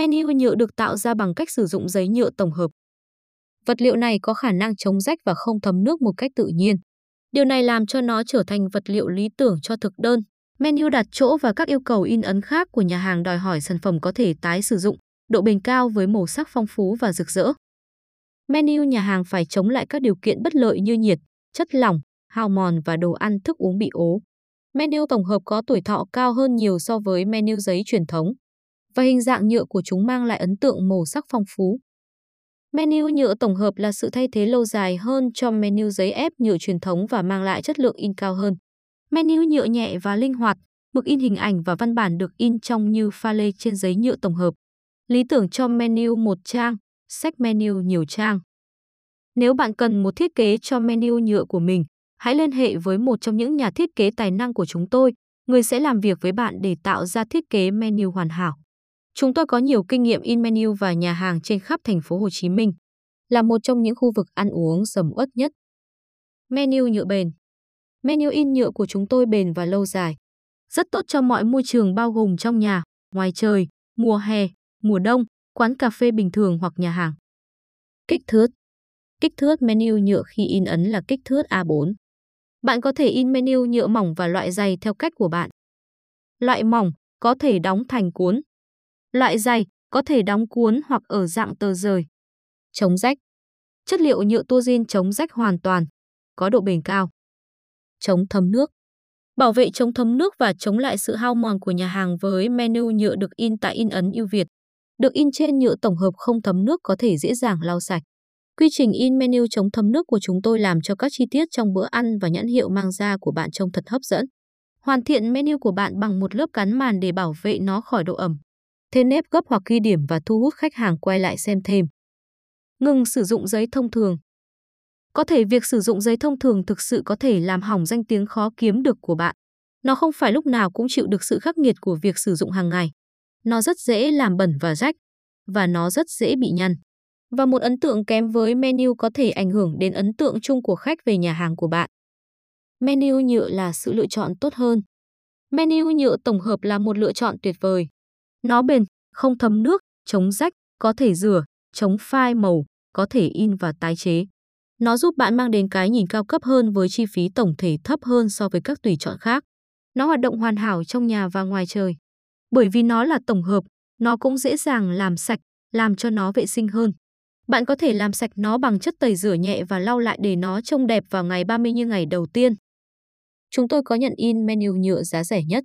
Menu nhựa được tạo ra bằng cách sử dụng giấy nhựa tổng hợp. Vật liệu này có khả năng chống rách và không thấm nước một cách tự nhiên. Điều này làm cho nó trở thành vật liệu lý tưởng cho thực đơn. Menu đặt chỗ và các yêu cầu in ấn khác của nhà hàng đòi hỏi sản phẩm có thể tái sử dụng, độ bền cao với màu sắc phong phú và rực rỡ. Menu nhà hàng phải chống lại các điều kiện bất lợi như nhiệt, chất lỏng, hao mòn và đồ ăn thức uống bị ố. Menu tổng hợp có tuổi thọ cao hơn nhiều so với menu giấy truyền thống và hình dạng nhựa của chúng mang lại ấn tượng màu sắc phong phú. Menu nhựa tổng hợp là sự thay thế lâu dài hơn cho menu giấy ép nhựa truyền thống và mang lại chất lượng in cao hơn. Menu nhựa nhẹ và linh hoạt, mực in hình ảnh và văn bản được in trong như pha lê trên giấy nhựa tổng hợp. Lý tưởng cho menu một trang, sách menu nhiều trang. Nếu bạn cần một thiết kế cho menu nhựa của mình, hãy liên hệ với một trong những nhà thiết kế tài năng của chúng tôi, người sẽ làm việc với bạn để tạo ra thiết kế menu hoàn hảo. Chúng tôi có nhiều kinh nghiệm in menu và nhà hàng trên khắp thành phố Hồ Chí Minh, là một trong những khu vực ăn uống sầm uất nhất. Menu nhựa bền. Menu in nhựa của chúng tôi bền và lâu dài, rất tốt cho mọi môi trường bao gồm trong nhà, ngoài trời, mùa hè, mùa đông, quán cà phê bình thường hoặc nhà hàng. Kích thước. Kích thước menu nhựa khi in ấn là kích thước A4. Bạn có thể in menu nhựa mỏng và loại dày theo cách của bạn. Loại mỏng có thể đóng thành cuốn. Loại dày có thể đóng cuốn hoặc ở dạng tờ rời. Chống rách. Chất liệu nhựa tuozin chống rách hoàn toàn, có độ bền cao. Chống thấm nước. Bảo vệ chống thấm nước và chống lại sự hao mòn của nhà hàng với menu nhựa được in tại in ấn ưu Việt. Được in trên nhựa tổng hợp không thấm nước có thể dễ dàng lau sạch. Quy trình in menu chống thấm nước của chúng tôi làm cho các chi tiết trong bữa ăn và nhãn hiệu mang ra của bạn trông thật hấp dẫn. Hoàn thiện menu của bạn bằng một lớp cắn màn để bảo vệ nó khỏi độ ẩm. Thế nếp gấp hoặc ghi điểm và thu hút khách hàng quay lại xem thêm. Ngừng sử dụng giấy thông thường. Có thể việc sử dụng giấy thông thường thực sự có thể làm hỏng danh tiếng khó kiếm được của bạn. Nó không phải lúc nào cũng chịu được sự khắc nghiệt của việc sử dụng hàng ngày. Nó rất dễ làm bẩn và rách, và nó rất dễ bị nhăn. Và một ấn tượng kém với menu có thể ảnh hưởng đến ấn tượng chung của khách về nhà hàng của bạn. Menu nhựa là sự lựa chọn tốt hơn. Menu nhựa tổng hợp là một lựa chọn tuyệt vời. Nó bền, không thấm nước, chống rách, có thể rửa, chống phai màu, có thể in và tái chế. Nó giúp bạn mang đến cái nhìn cao cấp hơn với chi phí tổng thể thấp hơn so với các tùy chọn khác. Nó hoạt động hoàn hảo trong nhà và ngoài trời. Bởi vì nó là tổng hợp, nó cũng dễ dàng làm sạch, làm cho nó vệ sinh hơn. Bạn có thể làm sạch nó bằng chất tẩy rửa nhẹ và lau lại để nó trông đẹp vào ngày 30 như ngày đầu tiên. Chúng tôi có nhận in menu nhựa giá rẻ nhất.